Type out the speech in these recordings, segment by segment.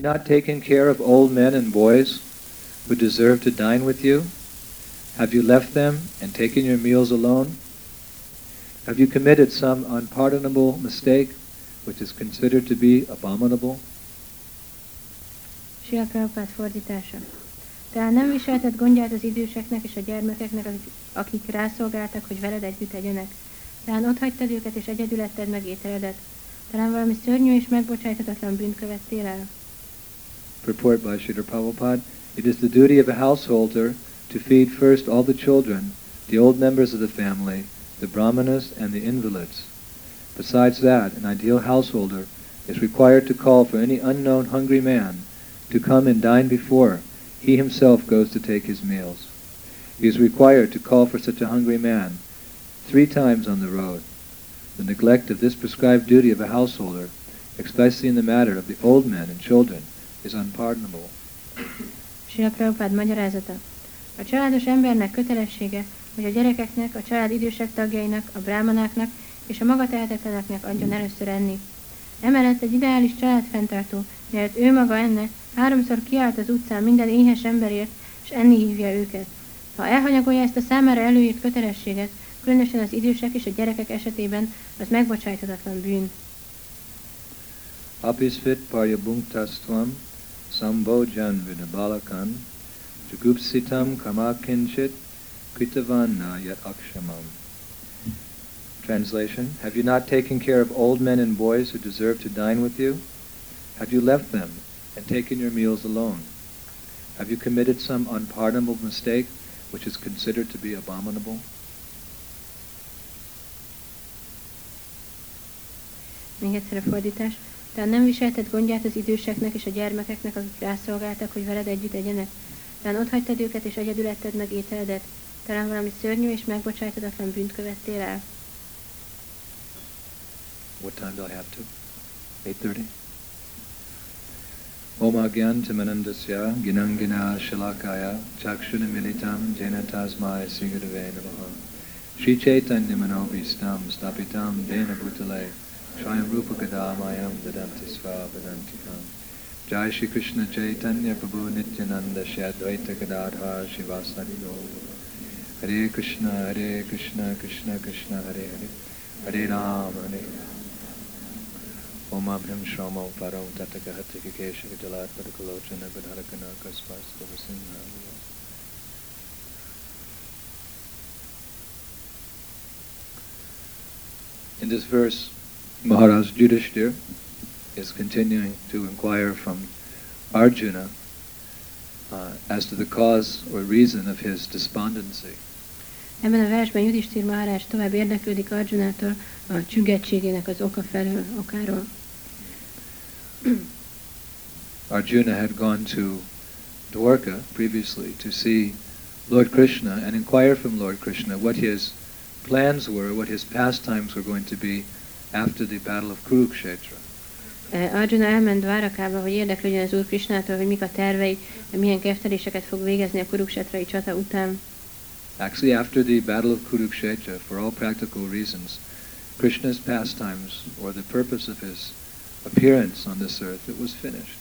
you not taken care of old men and boys who deserve to dine with you? Have you left them and taken your meals alone? Have you committed some unpardonable mistake which is considered to be abominable? Sila Prabhupád fordítása. Tehát nem viselted gondját az időseknek és a gyermekeknek, akik, rászolgáltak, hogy veled együtt egyenek. Talán ott hagytad őket, és egyedül etted meg ételedet. Talán valami szörnyű és megbocsájtatatlan bűnt követtél el. Purport by Srila Prabhupada. It is the duty of a householder to feed first all the children, the old members of the family, the brahmanas, and the invalids. Besides that, an ideal householder is required to call for any unknown hungry man to come and dine before he himself goes to take his meals. He is required to call for such a hungry man three times on the road. The neglect of this prescribed duty of a householder, especially in the matter of the old men and children, is unpardonable. Sila Prabhupád magyarázata. A családos embernek kötelessége, hogy a gyerekeknek, a család idősebb tagjainak, a brámanáknak és a magatehetetleneknek adjon először enni. Emellett egy ideális családfenntartó, mielőtt ő maga enne, háromszor kiállt az utcán minden éhes emberért, és enni hívja őket. Ha elhanyagolja ezt a számára előírt kötelességet, különösen az idősek és a gyerekek esetében, az megbocsájthatatlan bűn. Apisvit paryabhunktasvam sambhojan vinabalakan jugupsitam kamakinchit kritavanna yat akshamam. Translation, Have you not taken care of old men and boys who deserve to dine with you? Have you left them and taken your meals alone? Have you committed some unpardonable mistake which is considered to be abominable? Még egyszer a fordítás. Tehát nem viselted gondját az időseknek és a gyermekeknek, akik rászolgáltak, hogy veled együtt egyenek? Talán ott hagytad őket, és egyedül etted meg ételedet? Talán valami szörnyű és megbocsájtatatlan bűnt követtél el? What time do I have to? 8.30? Om agyantamanandasya ginangina shalakaya chakshuna militam jena tasmai sigurave namaha Shri Chaitanya manobhistam stapitam dena bhutale Swayam Rupa Gadamayam Dadanti Svavadantikam Jai Shri Krishna Chaitanya Prabhu Nityananda Shri Advaita Gadadhar Shivasari Gaura Hare Krishna Hare Krishna Krishna Krishna Hare Hare Hare Ram Hare Ram Om Abhim Shromo Param Tataka Hatika Keshaka Jalat Padakalochana Badharakana Kaspas Kavasinha In this verse, Maharaj Yudhishthir is continuing to inquire from Arjuna uh, as to the cause or reason of his despondency. Ebben a versben Judistír Maharaj tovább érdeklődik Arjunától a csüggettségének az oka felől, okáról. Arjuna had gone to Dwarka previously to see Lord Krishna and inquire from Lord Krishna what his plans were, what his pastimes were going to be after the battle of Kurukshetra. Arjuna elment Dvárakába, hogy érdeklődjön az Úr Krisnától, hogy mik a tervei, milyen kefteléseket fog végezni a Kuruksetrai csata után. Actually, after the battle of Kurukshetra, for all practical reasons, Krishna's pastimes, or the purpose of his appearance on this earth, it was finished.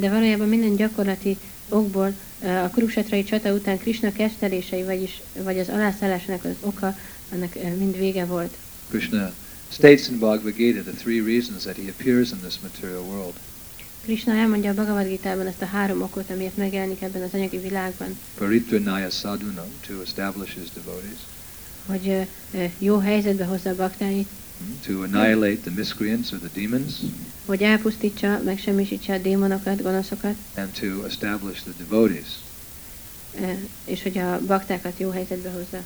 De valójában minden gyakorlati okból a Kuruksetrai csata után Krishna keftelései, vagyis, vagy az alászállásának az oka, annak mind vége volt. Krishna states in Bhagavad Gita the three reasons that he appears in this material world. Krishna elmondja a Bhagavad Gita-ban ezt a három okot, amiért megjelenik ebben az anyagi világban, Paritranaya sadhunam, to establish his devotees, hogy ö, jó helyzetbe hozza a baktáit, hmm, to annihilate the miscreants or the demons, hogy elpusztítsa, megsemmisítse a démonokat, gonoszokat, and to establish the devotees. ö, és hogy a baktákat jó helyzetbe hozza.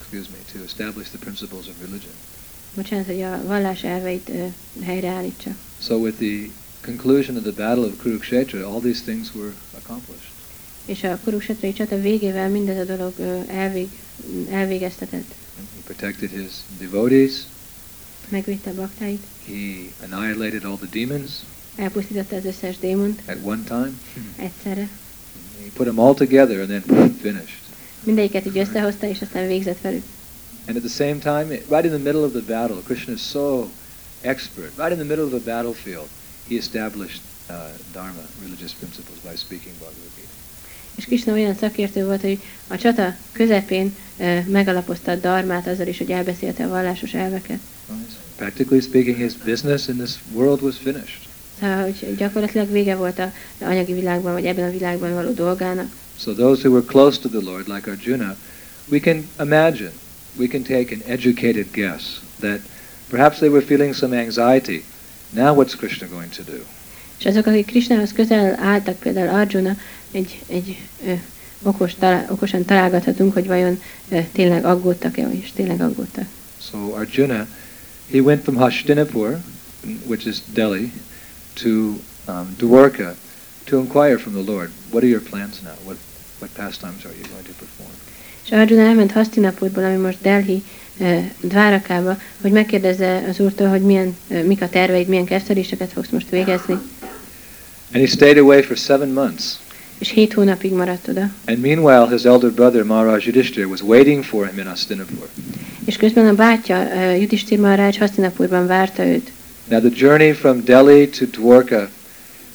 Excuse me, to establish the principles of religion. Bocsánat, hogy a vallás elveit helyreállítsa. So with the conclusion of the battle of Kurukshetra, all these things were accomplished. És a Kuruksetrai csata végével mindez a dolog elvég, elvégeztetett. He protected his devotees. Megvédte a baktáit, He annihilated all the demons elpusztította az összes démont at one time. egyszerre. He put them all together and then finished. Mindegyiket így összehozta, és aztán végzett velük. And at the same time, right in the middle of the battle, Krishna is so expert. Right in the middle of the battlefield, he established uh, dharma, religious principles, by speaking Bhagavad Gita. És Krishna olyan szakértő volt, hogy a csata közepén ö, megalapozta a darmát azzal is, hogy elbeszélte a vallásos elveket. Practically speaking, his business in this world was finished. Szóval, hogy gyakorlatilag vége volt a a anyagi világban, vagy ebben a világban való dolgának. So those who were close to the Lord, like Arjuna, we can imagine, we can take an educated guess that perhaps they were feeling some anxiety. Now what's Krishna going to do? És azok, akik Krishnához közel álltak, például Arjuna, egy, egy ö, okos, talál, okosan találgathatunk, hogy vajon ö, tényleg aggódtak-e, és tényleg aggódtak. So Arjuna, he went from Hastinapur, which is Delhi, to um, Dwarka to inquire from the Lord, what are your plans now? What, what pastimes are you going to perform? És Arjuna elment Hastinapurból, ami most Delhi, ö, Dvárakába, hogy megkérdezze az úrtól, hogy milyen, ö, mik a terveid, milyen kezdődéseket fogsz most végezni. And he stayed away for seven months. És hét hónapig maradt oda. And meanwhile, his elder brother Maharaj Yudhishthira was waiting for him in Hastinapur. És közben a bátyja, uh, Jutistir Maharaj Hastinapurban várta őt. Now, the journey from Delhi to Dwarka,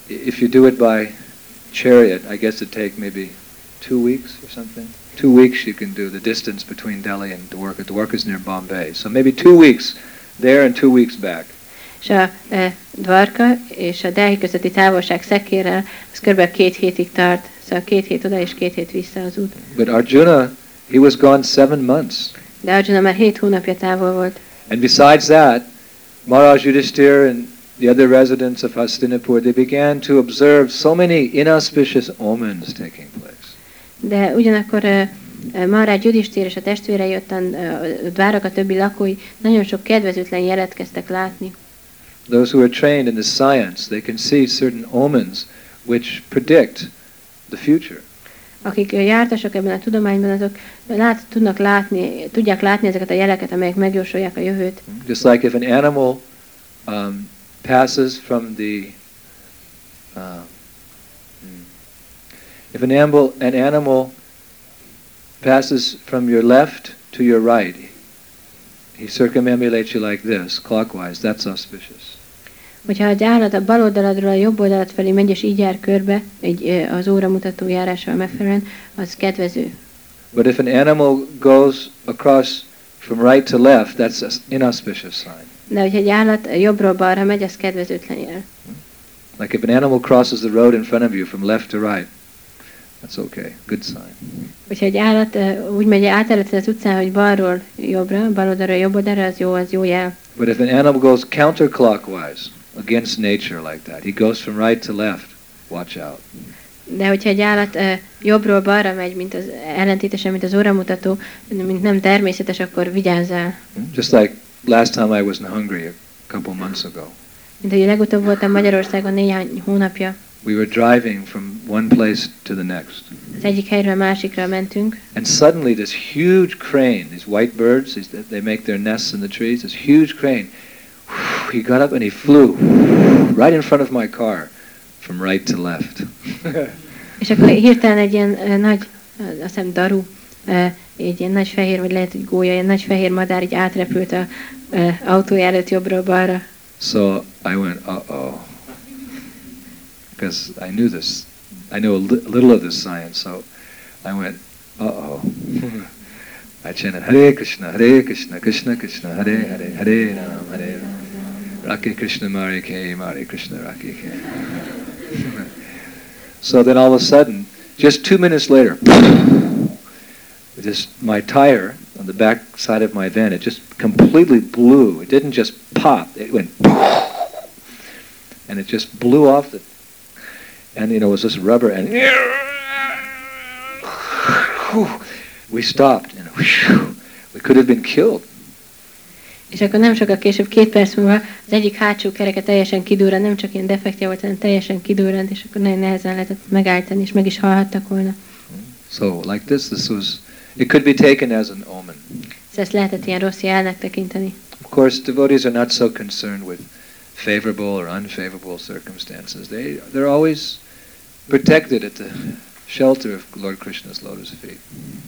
if you do it by chariot, I guess it take maybe two weeks or something. Two weeks you can do the distance between Delhi and Dwarka. Dwarka is near Bombay, so maybe two weeks there and two weeks back. És a e, Dvarka és a Delhi közötti távolság szekérrel, az kb. két hétig tart, szóval két hét oda és két hét vissza az út. But Arjuna, he was gone seven months, De Arjuna már hét hónapja távol volt. and besides that, Maharaj Yudhishthira and the other residents of Hastinapur, they began to observe so many inauspicious omens taking place. De ugyanakkor Maharaj Judistír és a testvérei ottan, e, a többi lakói nagyon sok kedvezőtlen jelet kezdtek látni. Those who are trained in the science, they can see certain omens which predict the future. Akik jártasak ebben a tudományban, azok lát, tudnak látni, tudják látni ezeket a jeleket, amelyek megjósolják a jövőt. Just like if an animal um, passes from the uh. If an animal an animal passes from your left to your right, he circumambulates you like this, clockwise. That's auspicious. Hogyha egy állat a bal oldaladról a jobb oldalat felé megy, és így jár körbe, egy, az óramutató megfelelően, az kedvező. But if an animal goes across from right to left, that's an inauspicious sign. De hogyha egy állat jobbról balra megy, az kedvezőtlen jel. Hmm? Like if an animal crosses the road in front of you from left to right, that's okay, good sign. Hogyha egy állat úgy megy áteleti az utcán, hogy balról jobbra, bal oldalról jobb oldalra, az jó, az jó jel. But if an animal goes counterclockwise against nature like that, he goes from right to left, watch out. De hogyha egy állat jobbról balra megy, mint az ellentétesen, mint az óramutató, mint nem természetes, akkor vigyázzál. Just like last time I was in Hungary a couple months ago. Mint hogy legutóbb voltam Magyarországon néhány hónapja, We were driving from one place to the next. az egyik helyről a másikra mentünk, And suddenly this huge crane, these white birds, these, they make their nests in the trees, this huge crane, he got up and he flew right in front of my car from right to left. És akkor hirtelen egy ilyen nagy, azt hiszem daru, egy ilyen nagy fehér, vagy lehet, hogy gólya, ilyen nagy fehér madár így átrepült a előtt balra. So I went, uh-oh. Because I knew this, I knew a li- little of this science, so I went, uh-oh. I chanted, Hare Krishna, Hare Krishna, Krishna Krishna, Hare Hare, Hare Ram, Hare Ram. Rake Krishna Mare Ke, Mare Krishna Rake Ke. so then all of a sudden, just two minutes later, just my tire on the back side of my van, it just completely blew. It didn't just pop, it went and it just blew off the, and you know, it was just rubber and we stopped and we could have been killed. És akkor nem sokkal később, két perc múlva az egyik hátsó kereke teljesen kidurrant, nem csak ilyen defektje volt, hanem teljesen kidurrant, és akkor nagyon nehezen lehetett megállítani, és meg is halhattak volna. So like this, this was, it could be taken as an omen. Szóval ezt lehetett ilyen rossz jelnek tekinteni. Of course, devotees are not so concerned with favorable or unfavorable circumstances. They, they're always protected at the shelter of Lord Krishna's lotus feet.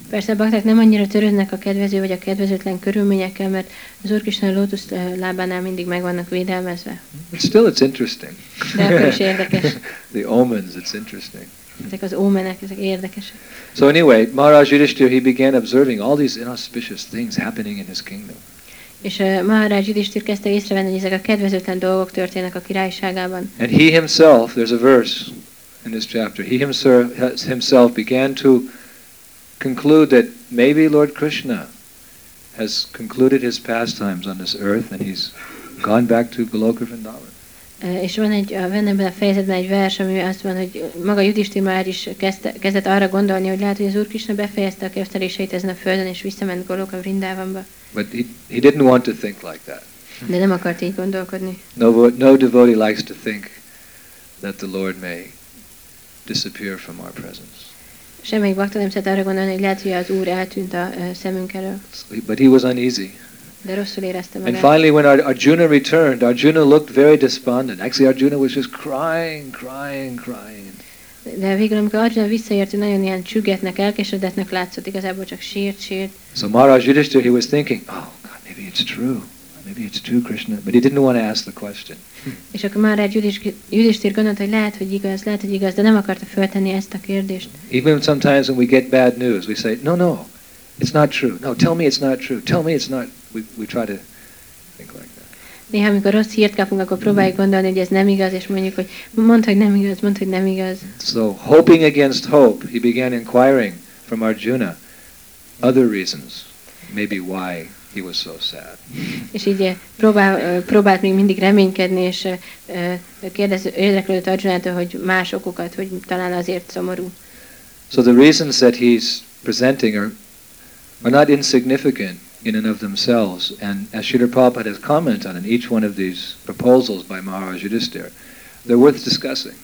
Persze bakták nem annyira törődnek a kedvező vagy a kedvezőtlen körülményekkel, mert az Úr Krishna lótusz ö, lábánál mindig meg vannak védelmezve. But still, it's interesting. De akkor is érdekes. the omens, it's interesting. Ezek az ómenek, ezek érdekesek. So anyway, Maharaj Yudhishthira, he began observing all these inauspicious things happening in his kingdom. És uh, Maharaj Yudhishthir kezdte észrevenni, hogy ezek a kedvezőtlen dolgok történnek a királyságában. And he himself, there's a verse in this chapter, he himself, began to conclude that maybe Lord Krishna has concluded his pastimes on this earth and he's gone back to Goloka Vrindavan. Uh, és van egy, a benne ebben a fejezetben egy vers, ami azt van, hogy maga Yudhishthir már is kezdte, kezdett arra gondolni, hogy lehet, hogy az Úr Krishna befejezte a ezen a földön, és visszament Goloka Vrindavanba. But he, he didn't want to think like that. De nem akart így gondolkodni. No, no devotee likes to think that the Lord may disappear from our presence. Semmelyik bakta nem szeret arra gondolni, hogy lehet, hogy az Úr eltűnt a szemünk elől. But he was uneasy. De rosszul érezte And finally, when Arjuna returned, Arjuna looked very despondent. Actually, Arjuna was just crying, crying, crying. De végül, amikor Arjuna visszaért, nagyon ilyen csüggetnek, elkeseredetnek látszott, igazából csak sírt, sírt. So Maharaj Yudhishthira, he was thinking, oh, God, maybe it's true. Maybe it's true, Krishna. But he didn't want to ask the question. És akkor már egy Judistír gondolta, hogy lehet, hogy igaz, lehet, hogy igaz, de nem akarta föltenni ezt a kérdést. Even sometimes when we get bad news, we say, no, no, it's not true. No, tell me it's not true. Tell me it's not. We, we try to think like that. Néha, amikor rossz hírt kapunk, akkor próbáljuk gondolni, hogy ez nem igaz, és mondjuk, hogy mondd, hogy nem igaz, mondd, hogy nem igaz. So, hoping against hope, he began inquiring from Arjuna other reasons, maybe why he was so sad. És így eh, próbál, próbált még mindig reménykedni, és ö, érdeklődött Arjunától, hogy más okokat, hogy talán azért szomorú. So the reasons that he's presenting are, are not insignificant in and of themselves. And as Srila Prabhupada has commented on in each one of these proposals by Maharaj Yudhisthira, they're worth discussing.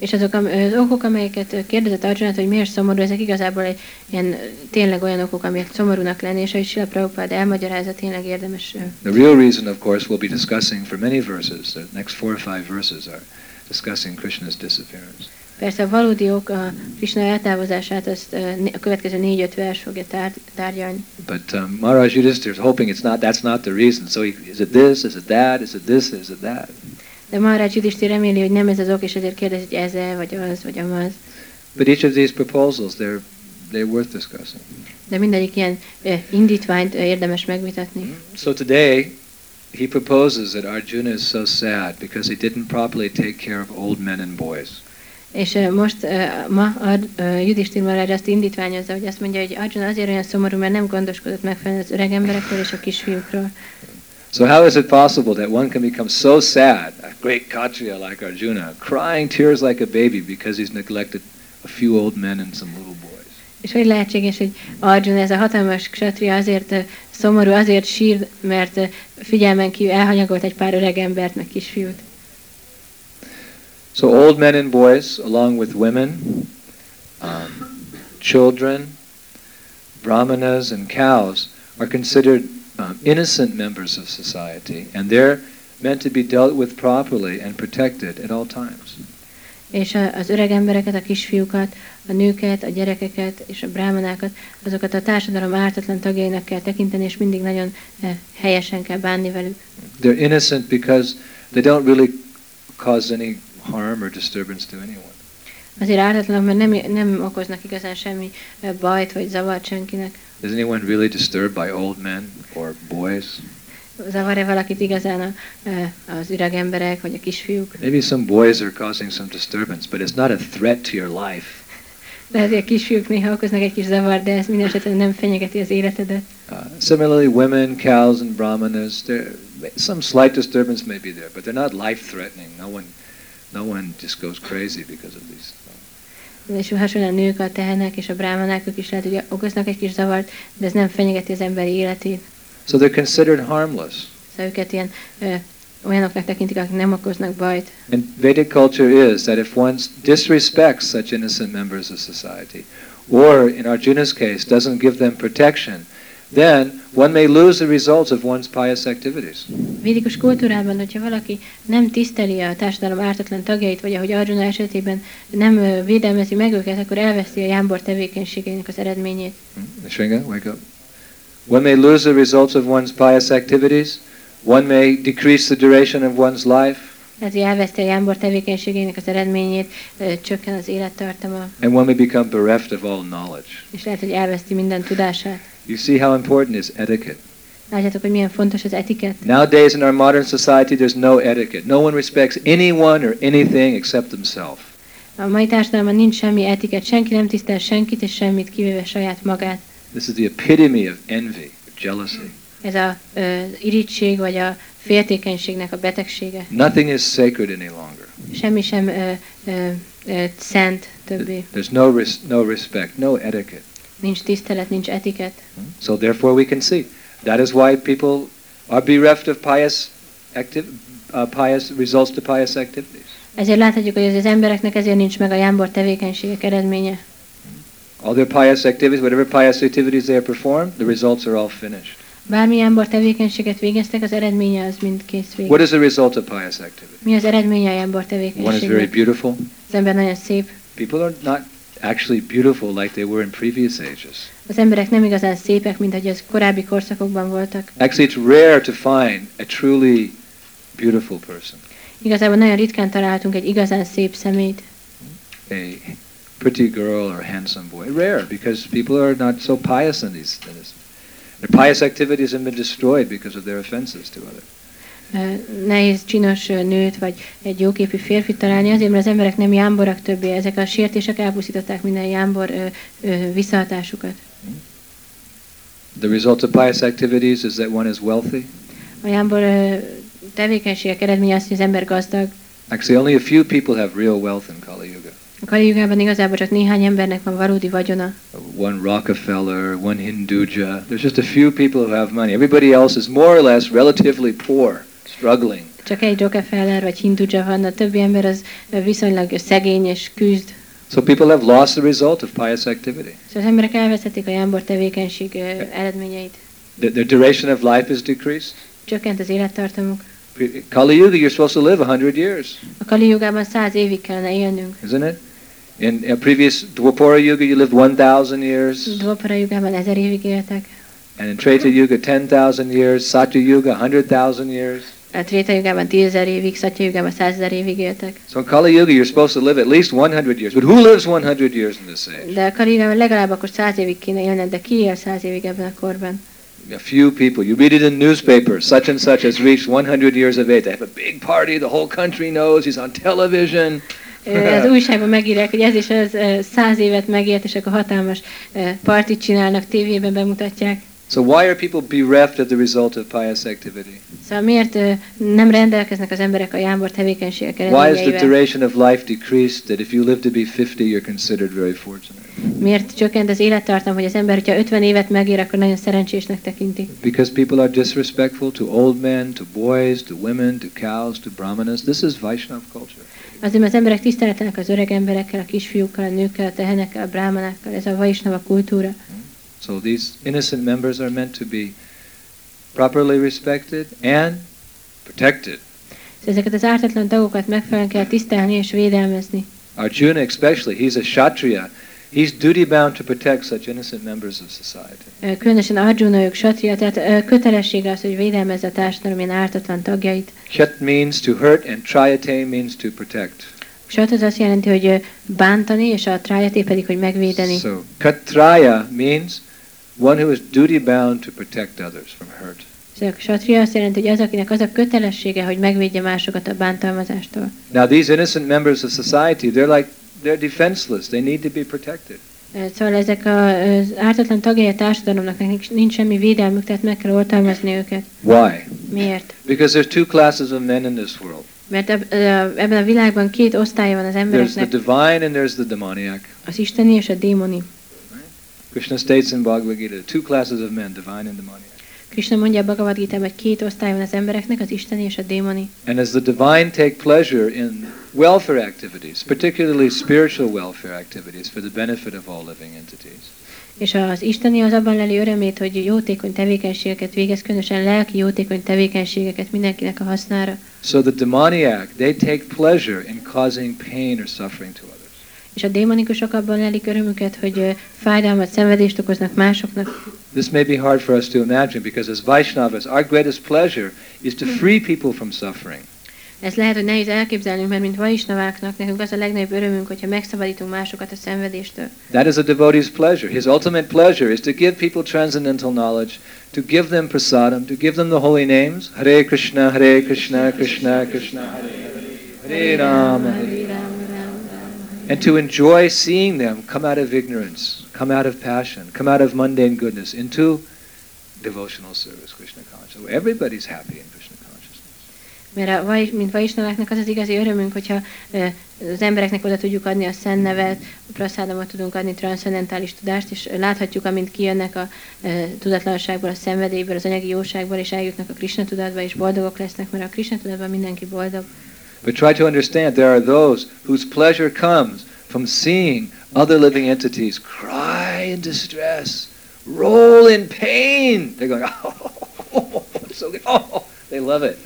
És azok az okok, amelyeket kérdezett Arjunát, hogy miért szomorú, ezek igazából egy, ilyen tényleg olyan okok, amelyek szomorúnak lenni, és ahogy Sila Prabhupada elmagyarázza, tényleg érdemes The real reason, of course, we'll be discussing for many verses. The next four or five verses are discussing Krishna's disappearance. Persze a valódi ok a Krishna eltávozását, azt a következő négy-öt vers fogja tár- tárgyalni. But um, Maharaj Yudhisthira is hoping it's not, that's not the reason. So he, is it this, is it that, is it this, is it that? De Maharaj Yudhishthir reméli, hogy nem ez az ok, és ezért kérdezi, hogy ez-e, vagy az, vagy amaz. But each of these proposals, they're, they're worth discussing. De mindegyik ilyen ö, indítványt ö, érdemes megvitatni. So today, he proposes that Arjuna is so sad because he didn't properly take care of old men and boys. És most ö, ma Ar- ö, Yudhishthir Maharaj azt indítványozza, hogy azt mondja, hogy Arjuna azért olyan szomorú, mert nem gondoskodott megfelelően az öreg emberekről és a kisfiúkról. So how is it possible that one can become so sad, a great Kshatriya like Arjuna, crying tears like a baby because he's neglected a few old men and some little boys? És hogy lehetséges, hogy Arjuna, ez a hatalmas ksatria azért ö, szomorú, azért sír, mert ö, figyelmen kívül elhanyagolt egy pár öreg embert, meg kisfiút. So old men and boys, along with women, um, children, brahmanas, and cows, are considered um, innocent members of society, and they're meant to be dealt with properly and protected at all times. És az öreg embereket, a kisfiúkat, a nőket, a gyerekeket és a brámanákat, azokat a társadalom ártatlan tagjainak kell tekinteni, és mindig nagyon eh, helyesen kell bánni velük. They're innocent because they don't really cause any harm or disturbance to anyone. Azért ártatlanok, mert nem, nem okoznak igazán semmi eh, bajt vagy zavart senkinek. Is anyone really disturbed by old men or boys? Zavar-e valakit igazán a, eh, az öreg emberek vagy a kisfiúk? Maybe some boys are causing some disturbance, but it's not a threat to your life. Lehet, hogy a kisfiúk néha okoznak egy kis zavart, de ez minden esetben nem fenyegeti az életedet. Uh, similarly, women, cows, and brahmanas, some slight disturbance may be there, but they're not life-threatening. No one, no one just goes crazy because of these. És hasonlóan a nők, a tehenek és a brámanák, ők is lehet, hogy okoznak egy kis zavart, de ez nem fenyegeti az emberi életét. So they're considered harmless. Szóval őket ilyen ö, olyanoknak tekintik, akik nem okoznak bajt. And Vedic culture is that if one disrespects such innocent members of society, or in Arjuna's case, doesn't give them protection, then one may lose the results of one's pious activities. Védikus kultúrában, hogyha valaki nem tiszteli a társadalom ártatlan tagjait, vagy ahogy Arjuna esetében nem védelmezi meg őket, akkor elveszti a jámbor tevékenységének az eredményét. Hmm? Nishringa, wake up. One may lose the results of one's pious activities. One may decrease the duration of one's life. Ezért elveszti a jámbor tevékenységének az eredményét, csökken az élettartama, And one may become bereft of all knowledge. és lehet, hogy elveszti minden tudását. You see how important is etiquette. Látjátok, hogy milyen fontos az etikett? Nowadays in our modern society, there's no etiquette. No one respects anyone or anything except themselves. A mai társadalomban nincs semmi etikett, senki nem tisztel senkit és semmit, kivéve saját magát. This is the epitome of envy, jealousy. Ez a ö, irítség vagy a féltékenységnek a betegsége. Nothing is sacred any longer. Semmi sem ö, ö, ö, szent többé. There's no res- no respect, no etiquette. Nincs tisztelet, nincs etikett. So therefore, we can see that is why people are bereft of pious active, uh, pious results to pious activities. Ezért láthatjuk, hogy az, az embereknek ezért nincs meg a jámbor tevékenységek eredménye. All their pious activities, whatever pious activities they have performed, the results are all finished. Bármi jámbor tevékenységet végeztek, az eredménye az mind kész What vég. is the result of pious activity? Mi az eredménye a jámbor One is very tevékenységnek? beautiful. Az ember nagyon szép. People are not actually beautiful like they were in previous ages. Az emberek nem igazán szépek, mint ahogy az korábbi korszakokban voltak. Actually, it's rare to find a truly beautiful person, Igazából nagyon ritkán találtunk egy igazán szép szemét. a pretty girl or handsome boy. Rare because people are not so pious in these. In this. Their pious activities have been destroyed because of their offenses to others. Nehéz csinos nőt vagy egy jóképű férfit találni, azért, mert az emberek nem jámborak többé. Ezek a sértések elpusztították minden jámbor ö, ö, visszahatásukat. The result of pious activities is that one is wealthy. A jámbor ö, tevékenységek eredménye az, hogy az ember gazdag. Actually, only a few people have real wealth in Kali Yuga. A Kali Jugában igazából csak néhány embernek van valódi vagyona. One Rockefeller, one Hinduja. There's just a few people who have money. Everybody else is more or less relatively poor, struggling. Csak egy Rockefeller vagy Hinduja van, a többi ember az viszonylag szegény és küzd. So people have lost the result of pious activity. Szóval az emberek elvesztették a jámbor tevékenység eredményeit. Their, their duration of life is decreased. Csökkent az élettartamuk. Kali Yuga, you're supposed to live a hundred years, A Kali Jugában száz évig kellene élnünk. isn't it? In a previous Dwapara Yuga, you lived 1,000 years, Dvapara Jugában ezer évig éltek. and in Treta Yuga, 10,000 years, Satya Yuga, 100,000 years. A Tréta Jugában tízezer évig, Szatya Jugában százezer évig éltek. So in Kali Yuga, you're supposed to live at least 100 years. But who lives 100 years in this age? De a Kali Jugában legalább akkor száz évig kéne élned, de ki él száz évig ebben a korban? A few people. You read it in newspapers. Such and such has reached 100 years of age. They have a big party. The whole country knows. He's on television. Az újságban megírják, hogy ez is az száz évet megélt, és akkor hatalmas partit csinálnak, tévében bemutatják. So why are people bereft of the result of pious activity? Szóval miért nem rendelkeznek az emberek a jámbor tevékenységek Why is the eredményeivel? duration of life decreased that if you live to be 50, you're considered very fortunate? Miért csökkent az élettartam, hogy az ember, hogyha 50 évet megér, akkor nagyon szerencsésnek tekinti? Because people are disrespectful to old men, to boys, to women, to cows, to brahmanas. This is Vaishnav culture. Azért, az emberek tiszteletlenek az öreg emberekkel, a kisfiúkkal, a nőkkel, a tehenekkel, a brámanákkal, ez a vajisnava kultúra. So these innocent members are meant to be properly respected and protected. Ezeket az ártatlan tagokat megfelelően kell tisztelni és védelmezni. Arjuna especially, he's a kshatriya. He's duty bound to protect such innocent members of society. Különösen Arjuna, ők satria, tehát kötelessége az, hogy védelmezze a társadalom ártatlan tagjait. Kshat means to hurt and trayate means to protect. Sat az azt jelenti, hogy bántani, és a trájaté pedig, hogy megvédeni. So katraya means one who is duty bound to protect others from hurt. A satria azt jelenti, hogy az, akinek az a kötelessége, hogy megvédje másokat a bántalmazástól. Now these innocent members of society, they're like they're defenseless. They need to be protected. Ö, Szóval ezek az ártatlan tagjai a társadalomnak, nekik nincs semmi védelmük, tehát meg kell oltalmazni őket. Why? Miért? Because there's two classes of men in this world. Mert ö, ebben a világban két osztálya van az There's the embereknek, divine and there's the demoniac. az isteni és a démoni. Krishna states in Bhagavad Gita, two classes of men, divine and demoniac. Krishna mondja a Bhagavad gita hogy két osztály van az embereknek, az isteni és a démoni. And as the divine take pleasure in welfare activities, particularly spiritual welfare activities for the benefit of all living entities. És az Isteni az abban leli örömét, hogy jótékony tevékenységeket végez, különösen lelki jótékony tevékenységeket mindenkinek a hasznára. So the demoniac, they take pleasure in causing pain or suffering to others. És a démonikusok abban lelik örömüket, hogy fájdalmat, szenvedést okoznak másoknak. This may be hard for us to imagine because as Vaishnavas, our greatest pleasure is to free people from suffering. Ez lehet, hogy nehéz elképzelnünk, mert mint vaisnaváknak nekünk az a legnagyobb örömünk, hogyha megszabadítunk másokat a szenvedéstől. That is a devotee's pleasure. His ultimate pleasure is to give people transcendental knowledge, to give them prasadam, to give them the holy names, Hare Krishna, Hare Krishna, Krishna Krishna, Hare Hare, Hare Rama, Hare and to enjoy seeing them come out of ignorance, come out of passion, come out of mundane goodness into devotional service, Krishna consciousness. Everybody's happy in Krishna consciousness. Mert a, mint vaisnaváknak az az igazi örömünk, hogyha az embereknek oda tudjuk adni a szent nevet, a tudunk adni, transzendentális tudást, és láthatjuk, amint kijönnek a tudatlanságból, a szenvedélyből, az anyagi jóságból, és eljutnak a Krishna tudatba, és boldogok lesznek, mert a Krishna tudatban mindenki boldog. But try to understand there are those whose pleasure comes from seeing other living entities cry in distress, roll in pain. They're going, oh, so good. Oh, they love it.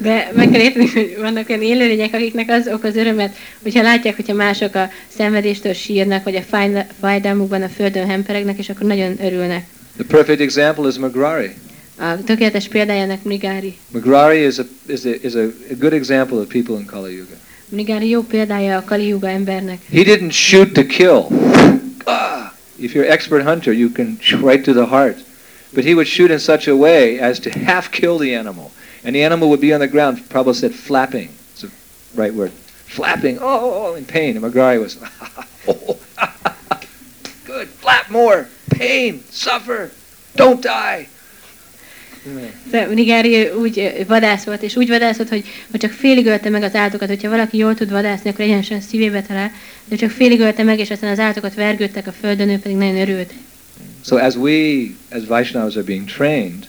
De meg kell érteni, hogy vannak olyan élőlények, akiknek az okoz örömet, hogyha látják, hogyha mások a szenvedéstől sírnak, vagy a fájdalmukban a földön hemperegnek, és akkor nagyon örülnek. the perfect example is Magrari. A tökéletes példájának Mrigári. Magrari is a, is a, is a, a good example of people in Kali Yuga. Mrigári jó példája a Kali Yuga embernek. He didn't shoot to kill. Ah, if you're an expert hunter, you can shoot right to the heart. But he would shoot in such a way as to half kill the animal. And the animal would be on the ground, Prabhupada said flapping. It's the right word. Flapping, oh, oh, oh, in pain. And Magrari was, good, flap more, pain, suffer, don't die. De Mrigári úgy ö, vadászott, és úgy vadászott, hogy, hogy csak félig ölte meg az állatokat. Hogyha valaki jól tud vadászni, akkor egyenesen szívébe talál, de csak félig ölte meg, és aztán az állatokat vergődtek a földön, ő pedig nagyon örült. So as we, as Vaishnavas, are being trained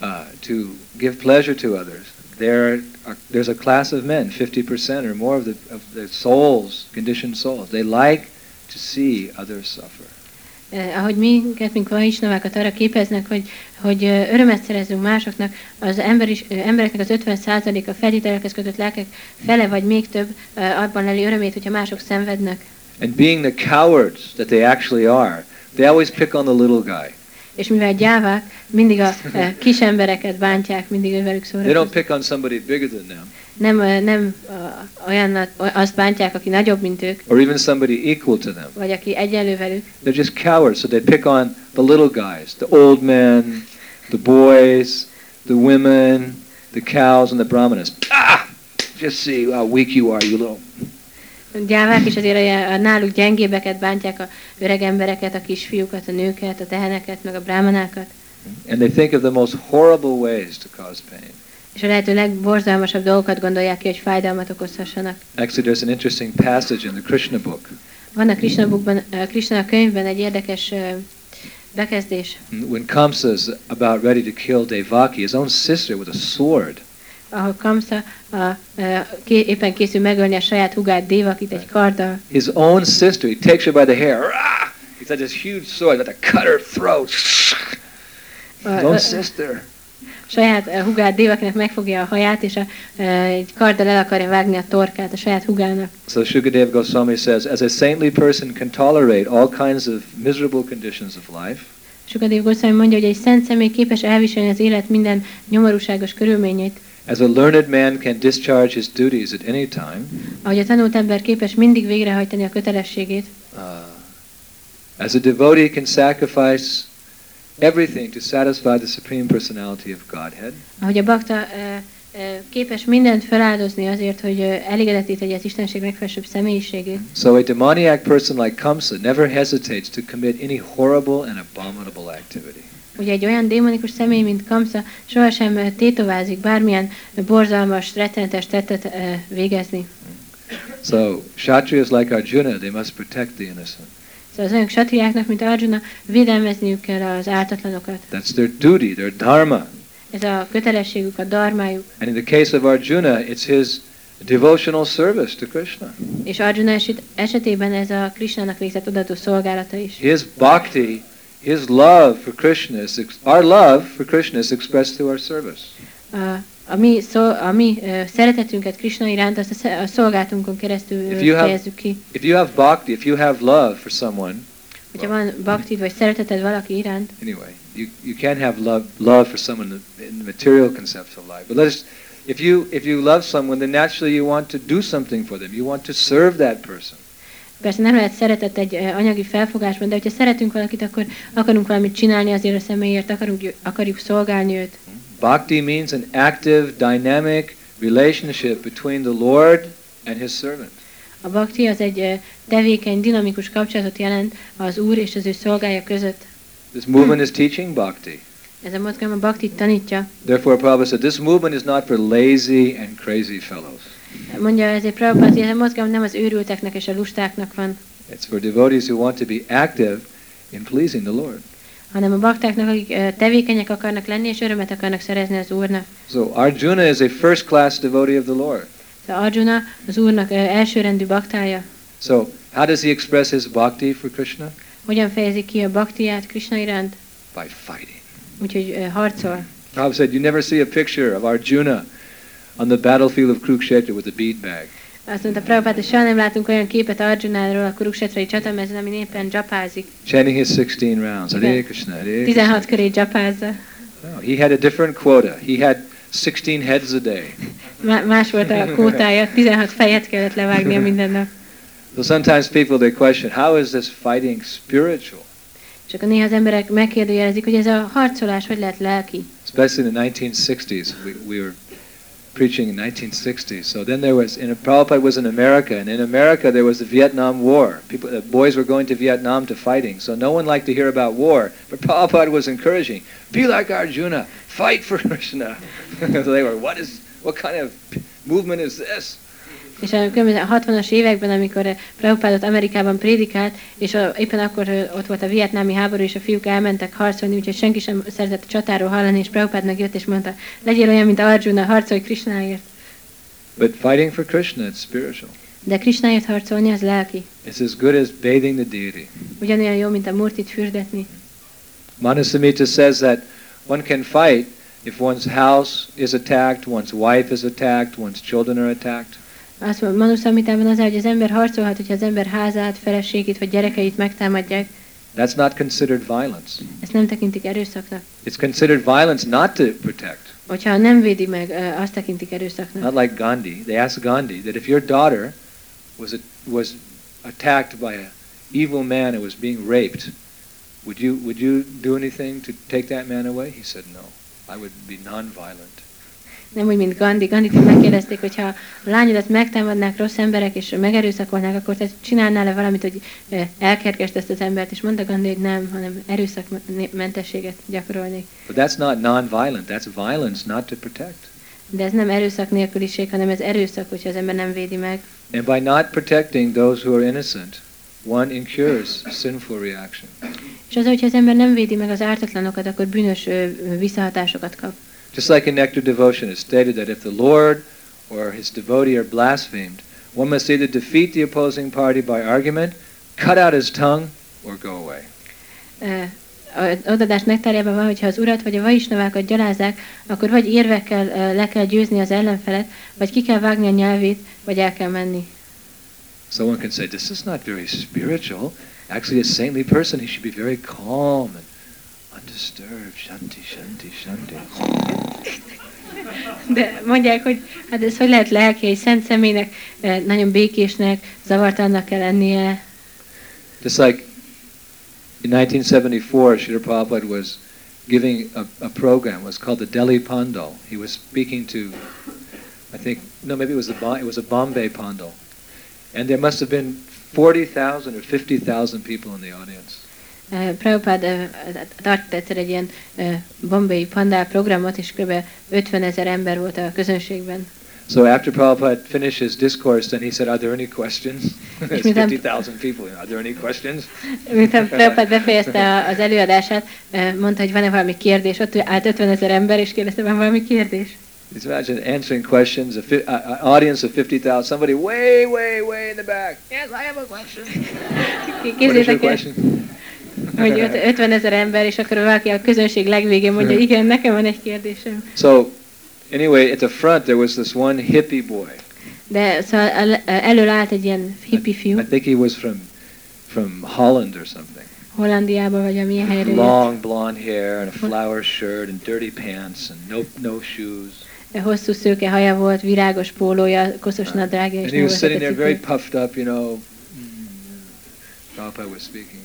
uh, to give pleasure to others, there are, there's a class of men, 50% or more of the, of the souls, conditioned souls, they like to see others suffer. Eh, ahogy minket, mint vaisnavákat arra képeznek, hogy, hogy eh, örömet szerezzünk másoknak, az ember is, eh, embereknek az 50%-a feltételekhez kötött lelkek fele vagy még több eh, abban leli örömét, hogyha mások szenvednek. And being the cowards that they actually are, they always pick on the little guy. És mivel gyávák, mindig a eh, kis embereket bántják, mindig ővelük They don't pick on somebody bigger than them, Nem, eh, nem olyan, azt bántják, aki nagyobb, mint ők, or even somebody equal to them. vagy aki egyenlő velük, They're just cowards, so they pick on the little guys, the old men, the boys, the women, the cows, and the brahmanas. Ah! Just see how weak you are, you little. Gyávák, és azért náluk gyengébeket bántják, a öreg embereket, a kisfiúkat, a nőket, a teheneket, meg a brámanákat. And they think of the most horrible ways to cause pain. És a lehető legborzalmasabb dolgokat gondolják ki, hogy fájdalmat okozhassanak. Actually, there's an interesting passage in the Krishna book Van a Krishna, bookban, a Krishna könyvben egy érdekes bekezdés, when Kamsa is about ready to kill Devaki, his own sister, with a sword. Ahol Kamsa a, ö, ké, éppen készül megölni a saját hugát Dévakit egy karddal. His own sister, he takes her by the hair. Rah! He's got this huge sword, about to cut her throat. A, His a, own a sister. saját ö, hugát Dévakinek megfogja a haját, és a, ö, egy karddal el akarja vágni a torkát a saját hugának. So Shukadev Goswami says, as a saintly person can tolerate all kinds of miserable conditions of life, Sukadév Goswami mondja, hogy egy szent személy képes elviselni az élet minden nyomorúságos körülményeit, as a learned man can discharge his duties at any time, ahogy a tanult ember képes mindig végrehajtani a kötelességét, uh, as a devotee can sacrifice everything to satisfy the supreme personality of Godhead, ahogy a bakta ö, ö, képes mindent feláldozni azért, hogy ö, elégedetté tegye az Istenség legfelsőbb személyiségét. so a demoniac person like Kamsa never hesitates to commit any horrible and abominable activity. Ugye egy olyan démonikus személy, mint Kamsa, sohasem tétovázik bármilyen borzalmas, rettenetes tettet végezni. So Kshatriyas like Arjuna, they must protect the innocent. Szóval az olyan satriáknak, mint Arjuna, védelmezniük kell az ártatlanokat. That's their duty, their dharma. Ez a kötelességük, a darmájuk. And in the case of Arjuna, it's his devotional service to Krishna. És Arjuna eset- esetében ez a Krishnának végzett odaadó szolgálata is. His bhakti, his love for Krishna is ex- our love for Krishna is expressed through our service. A, a mi, szó, a mi ö, szeretetünket Krishna iránt azt a, a szolgáltunkon keresztül If you have- ki. If you have bhakti, if you have love for someone, Hogyha van baktid vagy szereteted valaki iránt, anyway, you, you can't have love love for someone in the material concepts of life. But let's if you if you love someone, then naturally you want to do something for them. You want to serve that person. Persze nem lehet szeretet egy anyagi felfogásban, de hogyha szeretünk valakit, akkor akarunk valamit csinálni azért a személyért, akarunk, akarjuk szolgálni őt. Bhakti means an active, dynamic relationship between the Lord and his servant. A bakti az egy tevékeny, dinamikus kapcsolatot jelent az Úr és az ő szolgája között. This movement is teaching bhakti. Ez a mozgalom a baktit tanítja. Therefore, Prabhupada said, this movement is not for lazy and crazy fellows. Mondja ezért Prabhupada, hogy ez a mozgalom nem az őrülteknek és a lustáknak van, It's for devotees who want to be active in pleasing the Lord. hanem a baktáknak, akik tevékenyek akarnak lenni és örömet akarnak szerezni az Úrnak. So Arjuna is a first class devotee of the Lord. Szóval Arjuna az Úrnak elsőrendű baktája. So how does he express his bhakti for Krishna? Hogyan fejezi ki a baktiát Krishna iránt? By fighting. Úgyhogy ö, harcol. Prabhupada said, you never see a picture of Arjuna on the battlefield of Kurukshetra with a bead bag. Azt mondta Prabhupád, hogy soha nem látunk olyan képet Arjunáról a Kuruksetrai csatamezőn, ami éppen japázik. Chanting his 16 rounds. Hare. Krishna, Hare Krishna. 16 köré japázza. No, he had a different quota. He had 16 heads a day. Má- más volt a kótája, 16 fejet kellett levágnia minden nap. So sometimes people they question, how is this fighting spiritual? Akkor néha az emberek megkérdőjelezik, hogy ez a harcolás hogy lehet lelki. Especially in the 1960s, we, we were preaching in 1960s. So then there was, in Prabhupada was in America, and in America there was the Vietnam War. People, the boys were going to Vietnam to fighting, so no one liked to hear about war. But Prabhupada was encouraging, be like Arjuna, fight for Krishna. so they were, what is, what kind of movement is this? És a különböző 60-as években, amikor Prabhupádot Amerikában prédikált, és a, éppen akkor ott volt a vietnámi háború, és a fiúk elmentek harcolni, úgyhogy senki sem szeretett a csatáról hallani, és Prabhupád megjött, és mondta, legyél olyan, mint Arjuna, harcolj Krishnáért. But fighting for Krishna, it's spiritual. De Krishnáért harcolni, az lelki. It's as good as bathing the deity. Ugyanolyan jó, mint a murtit fürdetni. Manasamita says that one can fight if one's house is attacked, one's wife is attacked, one's children are attacked. Azt mondja, Manu Samhitában az, hogy az ember harcolhat, hogyha az ember házát, feleségét vagy gyerekeit megtámadják. That's not considered violence. Ezt nem tekintik erőszaknak. It's considered violence not to protect. Hogyha nem védi meg, azt tekintik erőszaknak. Not like Gandhi. They asked Gandhi that if your daughter was a, was attacked by a evil man and was being raped, would you would you do anything to take that man away? He said no. I would be non-violent. Nem úgy, mint Gandhi. Gandhi megkérdezték, hogyha a lányodat megtámadnák rossz emberek, és megerőszakolnák, akkor te csinálnál-e valamit, hogy ö, elkergest ezt az embert, és mondta Gandhi, hogy nem, hanem erőszakmentességet gyakorolnék. But that's not non-violent. That's violence not to protect. De ez nem erőszak nélküliség, hanem ez erőszak, hogyha az ember nem védi meg. And by not protecting those who are innocent, one incurs sinful reaction. És az, hogyha az ember nem védi meg az ártatlanokat, akkor bűnös visszahatásokat kap. Just like in Nectar Devotion, it's stated that if the Lord or his devotee are blasphemed, one must either defeat the opposing party by argument, cut out his tongue, or go away. Az odadás nektárjában van, hogyha az urat vagy a vaisnavákat gyalázzák, akkor vagy érvekkel ö, le kell győzni az ellenfelet, vagy ki kell vágni a nyelvét, vagy el kell menni. Someone can say, this is not very spiritual. Actually, a saintly person, he should be very calm and undisturbed. Shanti, shanti, shanti. De mondják, hogy hát ez hogy lehet lelki, egy szent személynek eh, nagyon békésnek, zavartalannak kell lennie. Just like in 1974, Srila Prabhupada was giving a, a program. It was called the Delhi Pandal. He was speaking to, I think, no, maybe it was the it was a Bombay Pandal, and there must have been 40,000 or 50,000 people in the audience. Uh, Prabhupád uh, tartott egyszer egy ilyen uh, bombay pandál programot, és kb. 50 ezer ember volt a közönségben. So after Prabhupada finished his discourse, then he said, "Are there any questions?" There's me them- 50,000 people. Are there any questions? Miután Prabhupád befejezte a- az előadását, mondta, hogy van-e valami kérdés. Ott állt 50 ezer ember, és kérdezte, van valami kérdés. Just imagine answering questions, a fi- uh, audience of 50,000, somebody way, way, way in the back. Yes, I have a question. What is your question? Öt- 50 ezer ember, és akkor valaki a közönség legvégén mondja, igen, nekem van egy kérdésem. So, anyway, at the front there was this one hippie boy. De szóval el- elől állt egy ilyen hippi fiú, I think he was from from Holland or something. Hollandiából vagy amilyen helyről. Long blonde hair and a flower shirt and dirty pants and no no shoes. Hosszú szőke haja volt, virágos pólója, koszos nadrágja, és And he was sitting there very puffed up, you know. mm, Prabhupada was speaking.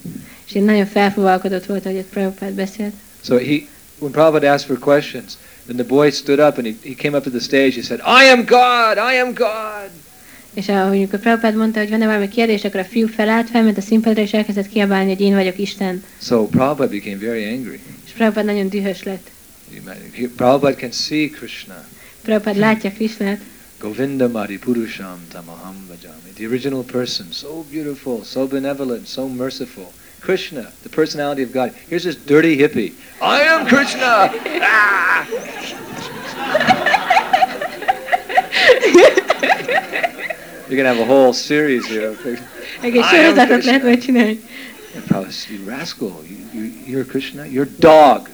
És én nagyon felfogalkodott volt, hogy Prabhupád beszélt. So he, when Prabhupada asked for questions, then the boy stood up and he, he came up to the stage. He said, I am God, I am God. És ahogy amikor Prabhupád mondta, hogy van-e valami kérdés, akkor a fiú felállt, felment a színpadra, és elkezdett kiabálni, hogy én vagyok Isten. So Prabhupada became very angry. És Prabhupád nagyon dühös lett. He Prabhupada can see Krishna. Prabhupád látja Krishnát, Govinda Mari Purusham Tamaham Vajami. The original person, so beautiful, so benevolent, so merciful. Krishna, the personality of God. Here's this dirty hippie. I am Krishna! ah! You're gonna have a whole series here. of pictures. egész I am sorozatot Krishna. lehet majd csinálni. And Prabhupada said, you rascal, you, you, you're Krishna? You're dog.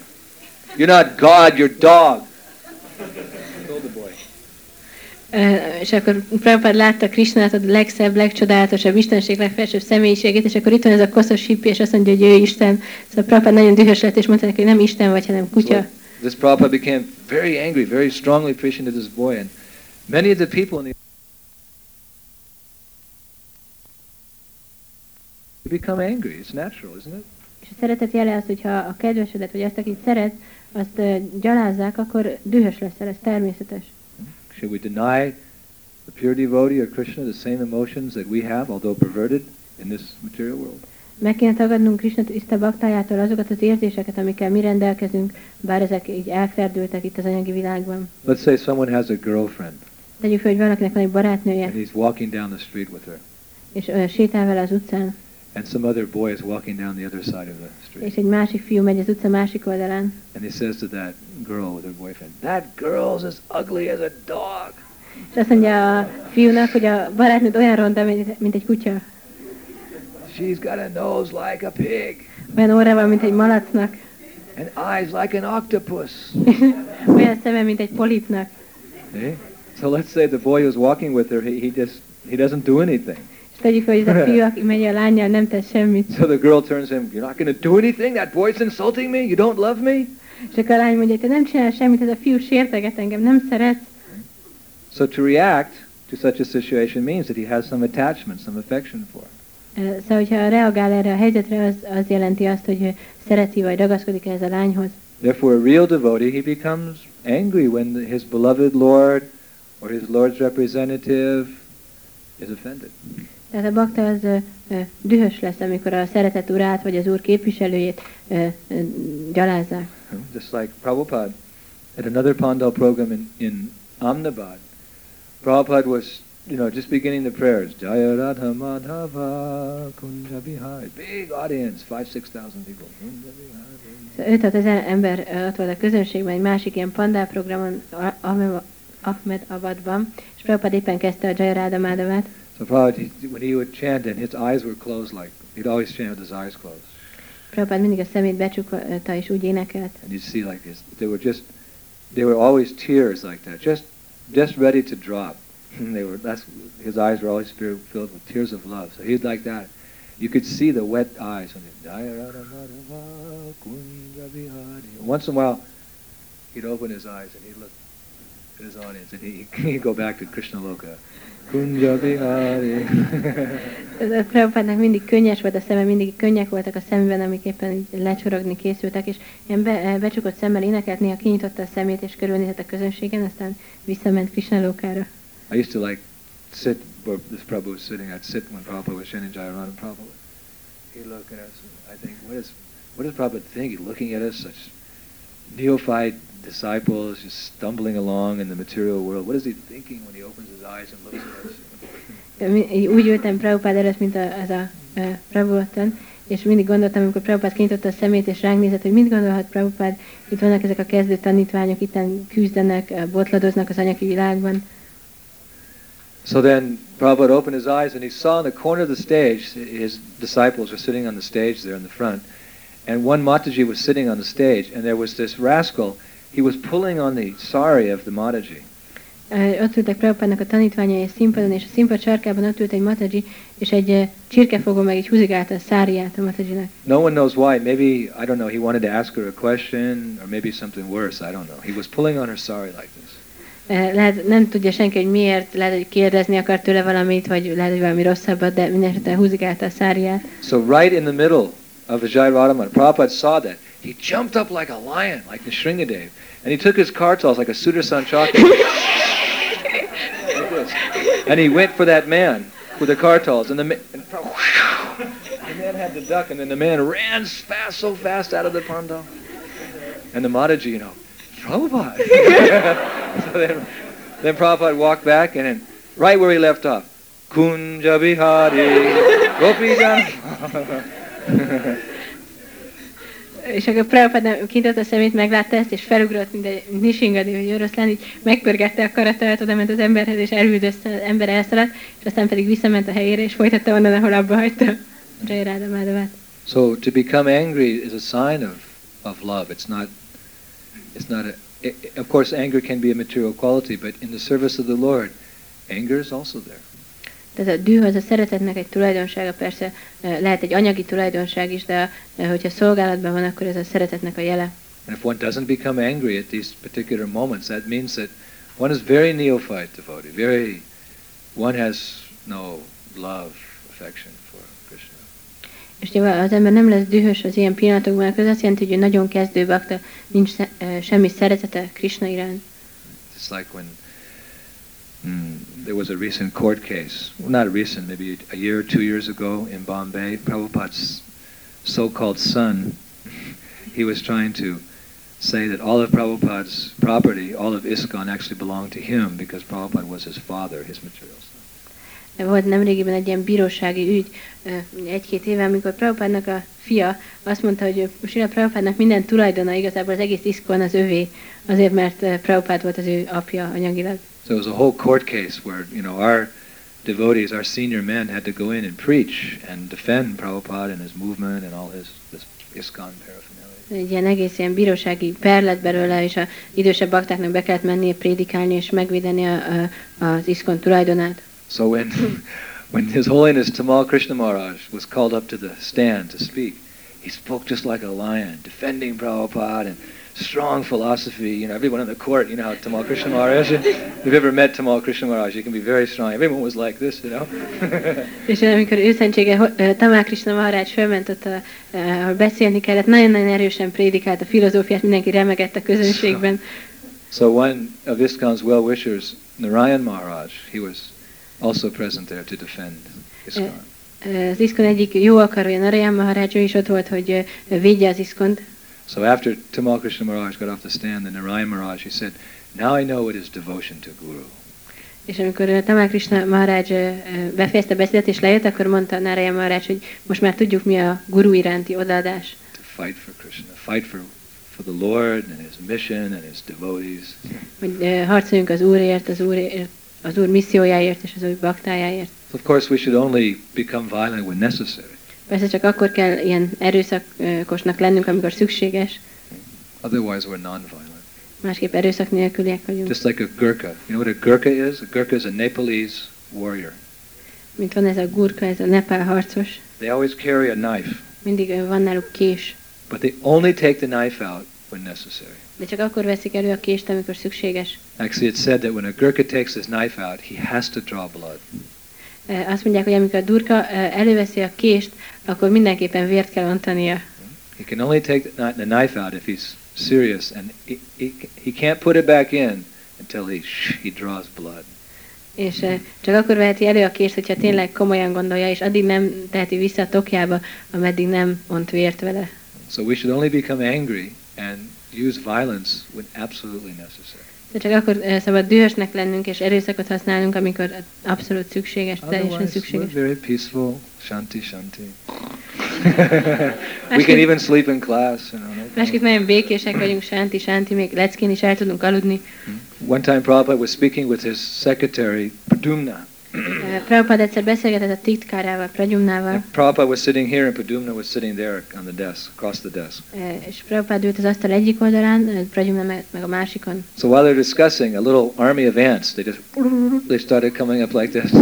You're not God, you're dog. És akkor Prabhupád látta Krishnát, a legszebb, legcsodálatosabb Istenség, legfelsőbb személyiségét, és akkor itt van ez a koszos hippi, és azt mondja, hogy ő Isten. Szóval Prabhupád nagyon dühös lett, és mondta neki, hogy nem Isten vagy, hanem So kutya. this Prabhupada became very angry, very strongly preaching to this boy. And many of the people in the you become angry. It's natural, isn't it? És a szeretet jele az, hogyha a kedvesedet, vagy azt, akit szeret, azt gyalázzák, akkor dühös leszel, ez természetes. Should we deny the pure devotee or Krishna the same emotions that we have, although perverted, in this material world? Meg kéne tagadnunk Krishna tiszta baktájától azokat az érzéseket, amikkel mi rendelkezünk, bár ezek így elferdültek itt az anyagi világban. Let's say someone has a girlfriend Tegyük fel, hogy valakinek van egy barátnője, and he's walking down the street with her, és ö, sétál vele az utcán, and some other boy is walking down the other side of the street. és egy másik fiú megy az utca másik oldalán, And he says to that girl with her boyfriend, That girl's as ugly as a dog. és azt mondja a fiúnak, hogy a barátnőd olyan ronda, mint, egy kutya, She's got a nose like a pig olyan orra van, mint egy malacnak, and eyes like an octopus. olyan szeme, mint egy polipnak. So let's say the boy who's walking with her, he, he just he doesn't do anything. Tegyük fel, hogy ez a fiú, aki megy a lányjal, nem tesz semmit. So the girl turns to him, You're not going to do anything? That boy's insulting me? You don't love me? És akkor a lány mondja, te nem csinál semmit, ez a fiú sérteget engem, nem szeret. So to react to such a situation means that he has some attachment, some affection for. Ö, Szóval, hogyha reagál erre a helyzetre, az, az jelenti azt, hogy szereti vagy ragaszkodik ehhez a lányhoz. Therefore, a real devotee, he becomes angry when his beloved Lord or his Lord's representative is offended. Tehát a bakta az dühös lesz, amikor a szeretett urát vagy az úr képviselőjét gyalázzák. Just like Prabhupada at another Pandal program in, in Ahmedabad, Prabhupada was, you know, just beginning the prayers. Jaya Radha Madhava Kunja Bihari. Big audience, five, six thousand people. Kunja Bihari. Szóval 5-6 ember ott volt a közönségben, egy másik ilyen pandál programon, Ahmed Abadban, és Prabhupád éppen kezdte a Jayaráda Mádavát, So Prabhupada, when he would chant and his eyes were closed like, he'd always chant with his eyes closed. Prabhupád mindig a szemét becsukta eh, és úgy énekelt. And you'd see like this, they were just, they were always tears like that, just, just ready to drop. they were, that's, his eyes were always filled with tears of love. So he'd like that. You could see the wet eyes when he, Jaya Radha Madhava Kunja Bihari. Once in a while, he'd open his eyes and he'd look at his audience and he, he'd go back to Krishna Loka. Kunja a Prabhupádnak mindig könnyes volt a szeme, mindig könnyek voltak a szemben, amik éppen lecsorogni készültek, és ilyen be, eh, becsukott szemmel énekelt, néha kinyitotta a szemét, és körülnézett a közönségen, aztán visszament Krishna lókára. I used to like sit where this Prabhu was sitting. I'd sit when Prabhupada was chanting Jayaranam Prabhupada. He'd look at us. I think, what is, what does Prabhupada think? He's looking at us, such neophyte disciples, just stumbling along in the material world. What is he thinking when he opens his eyes and looks at us? Úgy ültem Prabhupád mint a, az a uh, és mindig gondoltam, amikor Prabhupád kinyitotta a szemét, és ránk nézett, hogy mit gondolhat Prabhupád, itt vannak ezek a kezdő tanítványok, itt küzdenek, botladoznak az anyagi világban. So then Prabhupada opened his eyes and he saw in the corner of the stage, his disciples were sitting on the stage there in the front, and one Mataji was sitting on the stage, and there was this rascal, he was pulling on the sari of the Mataji. Ott ültek Prabhupádnak a tanítványai egy színpadon, és a színpad sarkában ott ült egy Mataji, és egy csirkefogó meg így húzigálta a száriát a Matajinak. No one knows why. Maybe, I don't know, he wanted to ask her a question, or maybe something worse, I don't know. He was pulling on her sari like this. Lehet, nem tudja senki, hogy miért, lehet, hogy kérdezni akart tőle valamit, vagy lehet, hogy valami rosszabbat, de mindenesetre húzigálta a száriát. So right in the middle of Vijay Radhaman, Prabhupada saw that. He jumped up like a lion, like the Shringadev, and he took his kartals like a Sudarshan Chakra. like. And he went for that man with the kartals, and the, man, and the man had to duck, and then the man ran fast, so fast out of the pandal. And the Mataji, you know, Prabhupada. so then, then Prabhupada walked back, and then right where he left off, Kunja Bihari, Gopi És akkor Prabhupád kintott a szemét, meglátta ezt, és felugrott, mint egy nisingadi, vagy oroszlán, így megpörgette a karatát, oda ment az emberhez, és elüldözte, az ember elszaladt, és aztán pedig visszament a helyére, és folytatta onnan, ahol abba hagyta. So to become angry is a sign of, of love. It's not, it's not a, i of course anger can be a material quality, but in the service of the Lord, anger is also there. Tehát a düh az a szeretetnek egy tulajdonsága, persze eh, lehet egy anyagi tulajdonság is, de hogyha szolgálatban van, akkor ez a szeretetnek a jele. And if one doesn't become angry at these particular moments, that means that one is very neophyte devotee, very, one has no love, affection for Krishna. És ha az ember nem lesz dühös az ilyen pillanatokban, akkor az azt jelenti, hogy nagyon kezdő bakta, nincs semmi szeretete Krishna iránt. It's like when mm, there was a recent court case, well, not recent, maybe a year or two years ago in Bombay. Prabhupada's so-called son, he was trying to say that all of Prabhupada's property, all of ISKCON actually belonged to him because Prabhupada was his father, his material son. Volt nemrégiben egy ilyen bírósági ügy, egy-két éve, amikor Prabhupádnak a fia azt mondta, hogy Sila Prabhupádnak minden tulajdona, igazából az egész iszkon az övé, azért mert Prabhupád volt az ő apja anyagilag. So it was a whole court case where, you know, our devotees, our senior men had to go in and preach and defend Prabhupada and his movement and all his this ISKCON paraphernalia. Egy ilyen egész ilyen bírósági per lett belőle, és a idősebb baktáknak be kellett mennie prédikálni és megvédeni a, a, az iszkon tulajdonát. So when, when His Holiness Tamal Krishna Maharaj was called up to the stand to speak, he spoke just like a lion, defending Prabhupada and strong philosophy. You know, everyone in the court, you know how Tamal Krishna Maharaj, if you've ever met Tamal Krishna Maharaj, he can be very strong. Everyone was like this, you know. És amikor őszentsége Tamal Krishna Maharaj fölment ott, a, ahol beszélni kellett, nagyon-nagyon erősen prédikált a filozófiát, mindenki remegett a közönségben. So one of ISKCON's well-wishers, Narayan Maharaj, he was also present there to defend ISKCON. Az ISKCON egyik jó akarója, Narayan Maharaj, ő is ott volt, hogy védje az ISKCONt. So after Tamal Krishna Maharaj got off the stand, the Narayan Maharaj, he said, now I know what is devotion to Guru. És amikor Tamal Krishna Maharaj befejezte a beszédet és lejött, akkor mondta Narayan Maharaj, hogy most már tudjuk mi a guru iránti odaadás. To fight for Krishna, fight for, for the Lord and his mission and his devotees. Hogy harcoljunk az Úrért, az Úrért, az Úr missziójáért és az Úr baktájáért. Of course we should only become violent when necessary. Persze csak akkor kell ilyen erőszakosnak lennünk, amikor szükséges. Otherwise we're non-violent. Másképp erőszak nélküliek vagyunk. Just like a Gurkha. You know what a Gurkha is? A Gurkha is a Nepalese warrior. Mint van ez a gurka, ez a nepál harcos. They always carry a knife. Mindig van náluk kés. But they only take the knife out when necessary. De csak akkor veszik elő a kést, amikor szükséges. Actually, it's said that when a Gurkha takes his knife out, he has to draw blood. Azt mondják, hogy amikor a durka előveszi a kést, akkor mindenképpen vért kell ontania. He can only take the knife out if he's serious, and he, he, he can't put it back in until he, he draws blood. És csak akkor veheti elő a kést, hogyha tényleg komolyan gondolja, és addig nem teheti vissza a tokjába, ameddig nem ont vért vele. So we should only become angry and use violence when absolutely necessary. De csak akkor szabad dühösnek lennünk és erőszakot használnunk, amikor abszolút szükséges, teljesen szükséges. very peaceful, shanti, shanti. we can even sleep in class, you know. no Másképp nagyon békések vagyunk, sánti, sánti, még leckén is el tudunk aludni. One time Prabhupada was speaking with his secretary, Padumna. Eh, Prabhupád egyszer beszélgetett a titkárával, Pragyumnával, And Prabhupada was sitting here and Padumna was sitting there on the desk, across the desk. eh, és Prabhupád ült az asztal egyik oldalán, eh, Pragyumna meg, meg a másikon. So while they're discussing, a little army of ants, they just they started coming up like this.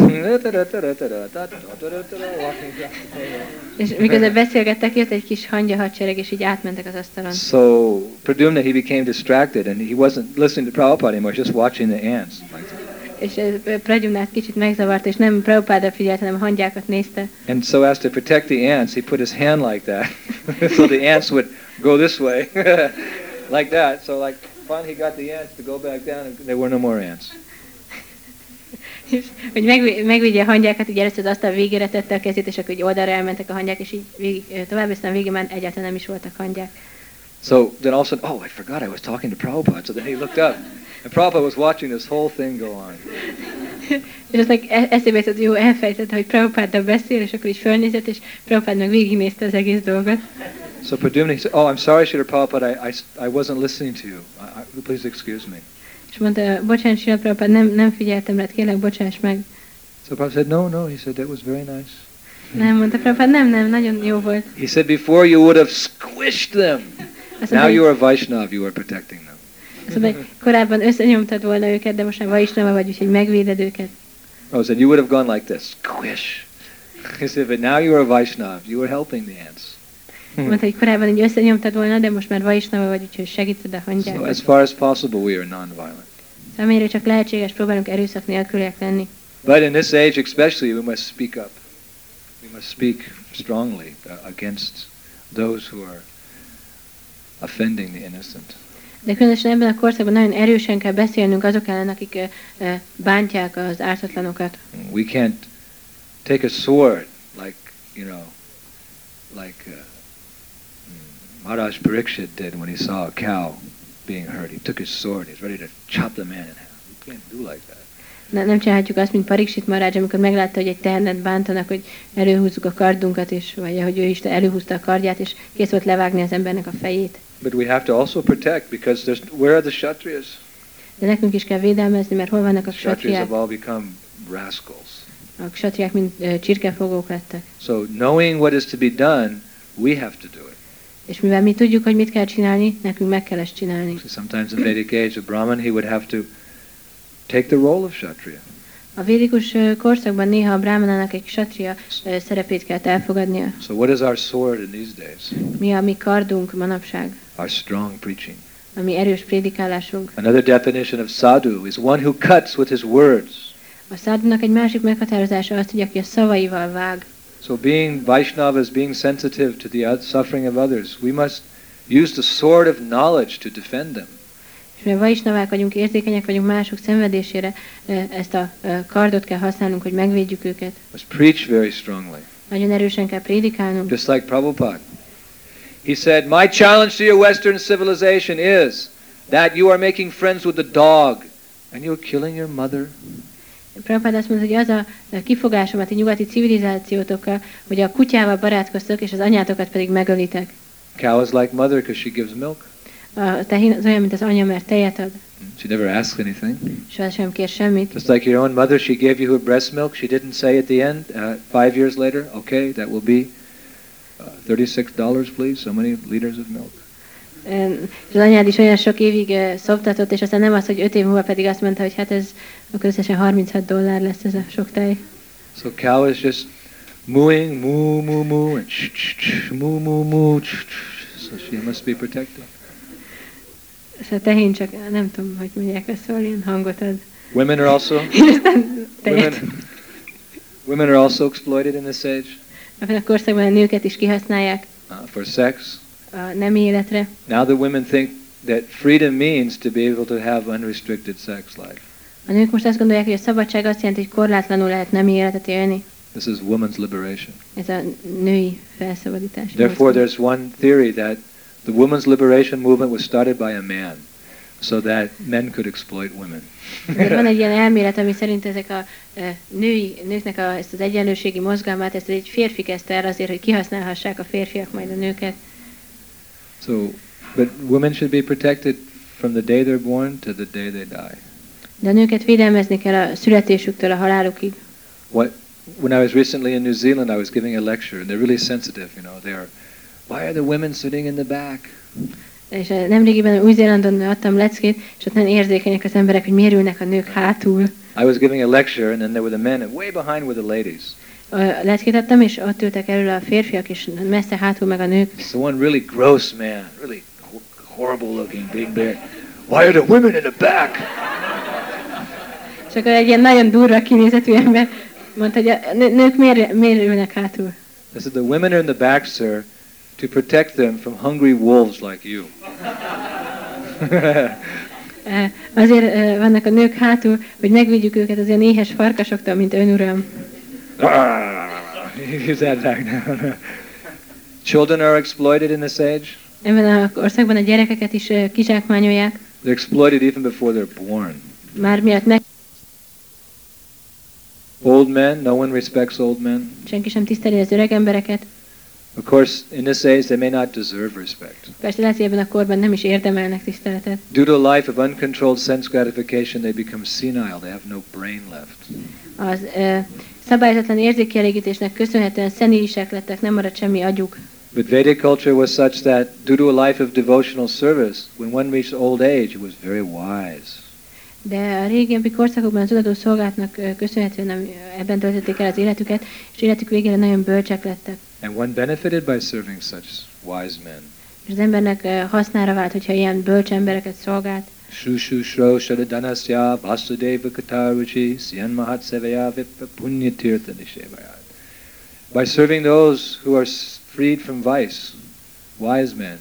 És miközben beszélgettek, jött egy kis hangya hadsereg, és így átmentek az asztalon. So Pradumna, he became distracted and he wasn't listening to Prabhupada anymore, just watching the ants. Like. És Pragyumnát kicsit megzavart, és nem Prabhupádra figyelt, hanem a hangyákat nézte. And so as to protect the ants, he put his hand like that. so the ants would go this way, like that. So like finally he got the ants to go back down and there were no more ants. És hogy megvi- megvigye a hangyákat, így először az asztal végére tette a kezét, és akkor így oldalra elmentek a hangyák, és így végig, tovább, aztán végén már egyáltalán nem is voltak hangyák. So then all of a sudden, oh, I forgot I was talking to Prabhupada. So then he looked up, and Prabhupada was watching this whole thing go on. És aztán eszébe jutott, jó, elfejtette, hogy Prabhupáddal beszél, és akkor így fölnézett, és Prabhupád meg végignézte az egész dolgot. So Pradumna, he said, oh, I'm sorry, Srila Prabhupada, I, I, I wasn't listening to you. I, I, please excuse me. És mondta, bocsánat, Sila Prabhupád, nem, nem figyeltem rád, kérlek, bocsáss meg. So Prabhupada said, no, no. He said, that was very nice. Nem, mondta Prabhupád, nem, nem, nagyon jó volt. He said, before you would have squished them. Now you are Vaishnav, you are protecting them. Hogy korábban összenyomtad volna őket, de most már vagy, úgyhogy megvéded őket. Oh, said you would have gone like this, squish. He said, but now you are a Vaishnav, you are helping the ants. Mondta, hogy korábban így összenyomtad volna, de most már vagy, úgyhogy segíted a So as far as possible, we are non-violent. Szóval amire csak lehetséges, próbálunk erőszak nélküliek lenni. But in this age especially, we must speak up. We must speak strongly uh, against those who are offending the innocent. De különösen ebben a korszakban nagyon erősen kell beszélnünk azok ellen, akik bántják az ártatlanokat. We can't take a sword like, you know, like uh, mm, Maharaj Parikshit did when he saw a cow being hurt. He took his sword, he's ready to chop the man in half. You can't do like that. Ne, nem csinálhatjuk azt, mint Pariksit Marács, amikor meglátta, hogy egy tehenet bántanak, hogy előhúzzuk a kardunkat, és, vagy hogy ő is előhúzta a kardját, és kész volt levágni az embernek a fejét. But we have to also protect because there's where are the Kshatriyas? De nekünk is kell védelmezni, mert hol vannak a Kshatriyas ksatriák? have all become rascals. A ksatriák mind ö, csirkefogók lettek. So knowing what is to be done, we have to do it. És mivel mi tudjuk, hogy mit kell csinálni, nekünk meg kell ezt csinálni. So sometimes in Vedic age, a Brahmin, he would have to take the role of Kshatriya. A védikus korszakban néha a brámanának egy ksatria szerepét kell elfogadnia. So what is our sword in these days? Mi a mi kardunk manapság, Our strong preaching. a mi erős prédikálásunk. Another definition of sadhu is one who cuts with his words. A szádunak egy másik meghatározása az, hogy aki a szavaival vág. So being Vaishnavas, being sensitive to the suffering of others, we must use the sword of knowledge to defend them. És mivel vaisnavák vagyunk, érzékenyek vagyunk mások szenvedésére, ezt a kardot kell használnunk, hogy megvédjük őket. Must preach very strongly. Nagyon erősen kell prédikálnunk. Just like Prabhupada. He said, My challenge to your Western civilization is that you are making friends with the dog and you're killing your mother. Prabhupád azt mondta, hogy az a kifogásom a ti nyugati civilizációtokkal, hogy a kutyával barátkoztok, és az anyátokat pedig megölitek. Cow is like mother because she gives milk. A tehén az olyan, mint az anya, mert tejet ad, She never asks anything. soha sem kér semmit. Just like your own mother, she gave you her breast milk. She didn't say at the end, uh, five years later, okay, that will be Uh, $36, please, so many liters of milk. És az anyád is olyan sok évig ö, szoptatott, és aztán nem az, hogy öt év múlva pedig azt mondta, hogy hát ez akkor összesen 36 dollár lesz ez a sok tej. So cow is just mooing, moo, moo, moo, and sh, sh, sh, moo, moo, moo. Sh, sh. So she must be protected. És a tehén csak, nem tudom, hogy mondják ezt, szóval ilyen hangot ad. Women are also És aztán tejet. women, women are also exploited in this age Ebben a korszakban a nőket is kihasználják uh, for sex. a nem életre. Now the women think that freedom means to be able to have unrestricted sex life. A nők most azt gondolják, hogy a szabadság azt jelenti, hogy korlátlanul lehet nem életet élni. This is woman's liberation. Ez a női felszabadítás. Therefore, there's one theory that the women's liberation movement was started by a man. So that men could exploit women. Van egy ilyen elmélet, ami szerint ezek a női, nőknek a, ezt az egyenlőségi mozgalmát, ezt egy férfi kezdte el azért, hogy kihasználhassák a férfiak majd a nőket. So, but women should be protected from the day they're born to the day they die. De a nőket védelmezni kell a születésüktől a halálukig. What, when I was recently in New Zealand, I was giving a lecture, and they're really sensitive. You know, they're, why are the women sitting in the back? És eh, nemrégiben Új-Zélandon adtam leckét, és ott nagyon érzékenyek az emberek, hogy miért ülnek a nők hátul. I was giving a lecture, and then there were the men, and way behind were the ladies. Leckét adtam, és ott ültek elől a férfiak, és messze hátul meg a nők. So one really gross man, really ho- horrible looking, big bear. Why are the women in the back? És akkor egy ilyen nagyon durva kinézetű ember mondta, hogy a nő- nők miért, miért ülnek hátul. I said, the women are in the back, sir, to protect them from hungry wolves like you. Eh, Azért eh, vannak a nők hátul, hogy megvédjük őket az ilyen éhes farkasoktól, mint ön uram. Now. Children are exploited in this age. Ebben az országban a gyerekeket is eh, kizsákmányolják, They're exploited even before they're born. már miatt ne, Old men, no one respects old men. senki sem tiszteli az öreg embereket. Of course, in this age, they may not deserve respect. Persze lehet, hogy ebben a korban nem is érdemelnek tiszteletet. Due to a life of uncontrolled sense gratification, they become senile. They have no brain left. Az ö, szabályozatlan érzékkielégítésnek köszönhetően szenilisek lettek, nem maradt semmi agyuk. But Vedic culture was such that, due to a life of devotional service, when one reached old age, it was very wise. De a régebbi korszakokban az odadó szolgálatnak ö, köszönhetően ebben töltötték el az életüket, és életük végére nagyon bölcsek lettek. And one benefited by serving such wise men. És az embernek hasznára vált, hogyha ilyen bölcs embereket szolgált. Shushu shro shadadanasya vasudeva kataruchi syan mahat sevaya vipa punya tirtha nishevayat. By serving those who are freed from vice, wise men,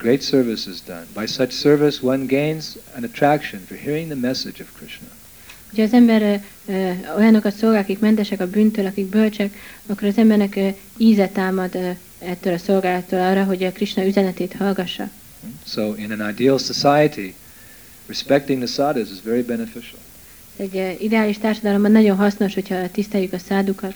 great service is done. By such service one gains an attraction for hearing the message of Krishna. Hogyha az ember ö, olyanokat szolgál, akik mentesek a bűntől, akik bölcsek, akkor az embernek ö, íze támad ö, ettől a szolgálattól arra, hogy a Krishna üzenetét hallgassa. So in an ideal society, respecting the sadhus is very beneficial. Egy ö, ideális társadalomban nagyon hasznos, hogyha tiszteljük a szádukat.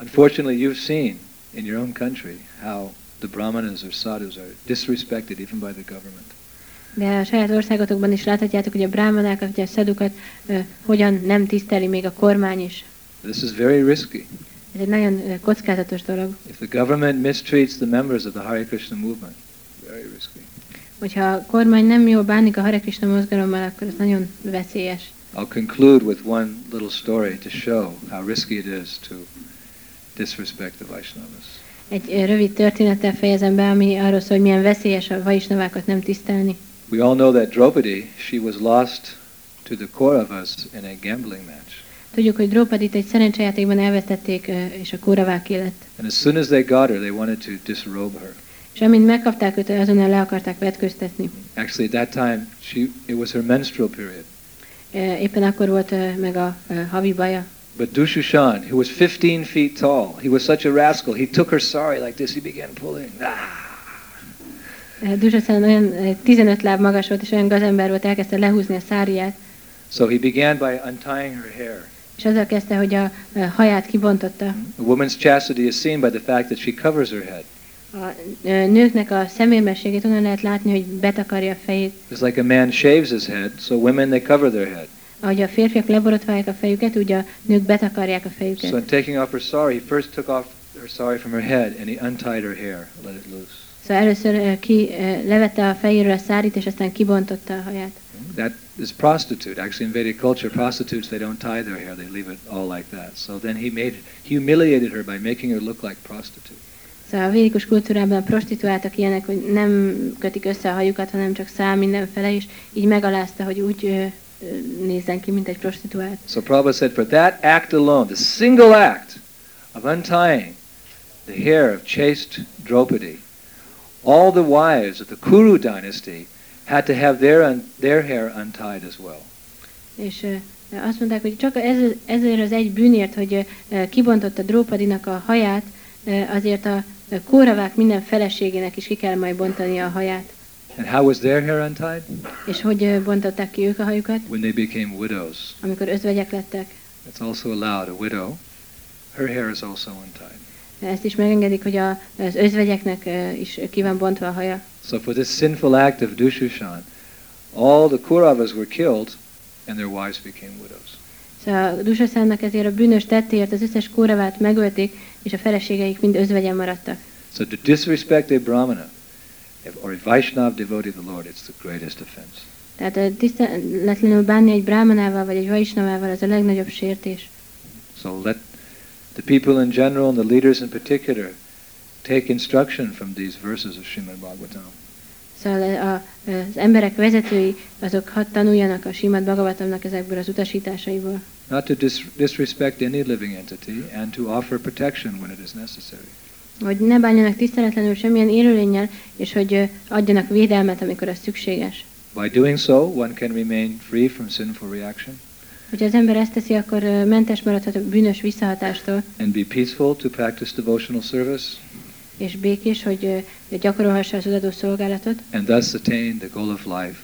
Unfortunately, you've seen in your own country how the brahmanas or sadhus are disrespected even by the government. De a saját országotokban is láthatjátok, hogy a brámanákat, vagy a szadukat ö, hogyan nem tiszteli még a kormány is. This is very risky. Ez egy nagyon ö, kockázatos dolog. If the government mistreats the members of the Hare Krishna movement, very risky. Hogyha a kormány nem jól bánik a Hare Krishna mozgalommal, akkor ez nagyon veszélyes. I'll conclude with one little story to show how risky it is to disrespect the Vaishnavas. Egy rövid történettel fejezem be, ami arról szól, hogy milyen veszélyes a vaisnavákat nem tisztelni. We all know that Draupadi, she was lost to the Kauravas in a gambling match. Tudjuk, hogy Drópadit egy szerencsejátékban elvesztették, ö, és a kóravák lett. And as soon as they got her, they wanted to disrobe her. És amint megkapták őt, azonnal le akarták vetköztetni. Actually, at that time, she, it was her menstrual period. Éppen akkor volt meg a havi baja. But Dushushan, who was 15 feet tall, he was such a rascal. He took her sari like this. He began pulling. Ah! Eh, Dusaszen olyan eh, 15 láb magas volt, és olyan gazember volt, elkezdte lehúzni a száriát, So he began by untying her hair. és azzal kezdte, hogy a eh, haját kibontotta. A woman's chastity is seen by the fact that she covers her head. A nőknek a szemérmességét onnan lehet látni, hogy betakarja a fejét. It's like a man shaves his head, so women they cover their head. Ahogy a férfiak leborotválják a fejüket, úgy a nők betakarják a So fejüket. in taking off her sari, he first took off her sari from her head and he untied her hair, let it loose. Szóval először ö, ki, ö, levette a fejéről a szárit, és aztán kibontotta a haját. That is prostitute. Actually, in Vedic culture, prostitutes they don't tie their hair; they leave it all like that. So then he made humiliated her by making her look like prostitute. Szóval a védikus kultúrában a prostituáltak ilyenek, hogy nem kötik össze a hajukat, hanem csak száll mindenfele, és így megalázta, hogy úgy ö, nézzen ki, mint egy prostituált. So Prabhupada said, for that act alone, the single act of untying the hair of chaste Draupadi, all the wives of the Kuru dynasty had to have their un- their hair untied as well. És ö, azt mondták, hogy csak ez, ezért az egy bűnért, hogy ö, kibontotta Drópadinak a haját, ö, azért a kóravák minden feleségének is ki kell majd bontani a haját. And how was their hair untied? És hogy bontották ki ők a hajukat? When they became widows. Amikor özvegyek lettek. It's also allowed. A widow, her hair is also untied. Ezt is megengedik, hogy a, az özvegyeknek is ki van bontva a haja. So for this sinful act of Dushushan, all the Kauravas were killed and their wives became widows. Szóval a Dusaszánnak ezért a bűnös tettéért az összes kóravát megölték, és a feleségeik mind özvegyen maradtak. So to disrespect a Brahmana or a Vaishnav devotee of the Lord, it's the greatest offense. Tehát ö, tiszteletlenül bánni egy brámanával vagy egy vaisnavával az a legnagyobb sértés. So let the people in general and the leaders in particular take instruction from these verses of Srimad Bhagavatam. Szóval a, az emberek vezetői, azok hadd tanuljanak a Simad Bhagavatamnak ezekből az utasításaiból. Not to dis- disrespect any living entity and to offer protection when it is necessary. Hogy ne bánjanak tiszteletlenül semmilyen élőlényel, és hogy adjanak védelmet, amikor az szükséges. By doing so, one can remain free from sinful reaction Hogyha az ember ezt teszi, akkor mentes maradhat a bűnös visszahatástól, and be peaceful to practice devotional service és békés, hogy gyakorolhassa az odadó szolgálatot, and thus attain the goal of life,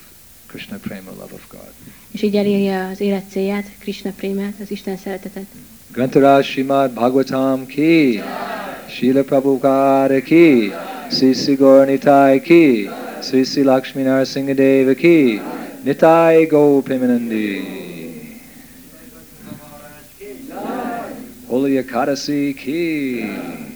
Krishna prema, love of God. és így elérje az élet célját, Krishna prémát, az Isten szeretetet. Grantaraj Srimad Bhagavatam ki, Srila Prabhupada ki, Sri Sri ki, Sri Sri Lakshmi Narasimha ki, Nitai Go Pimanandi. Holy Ekadasi ki.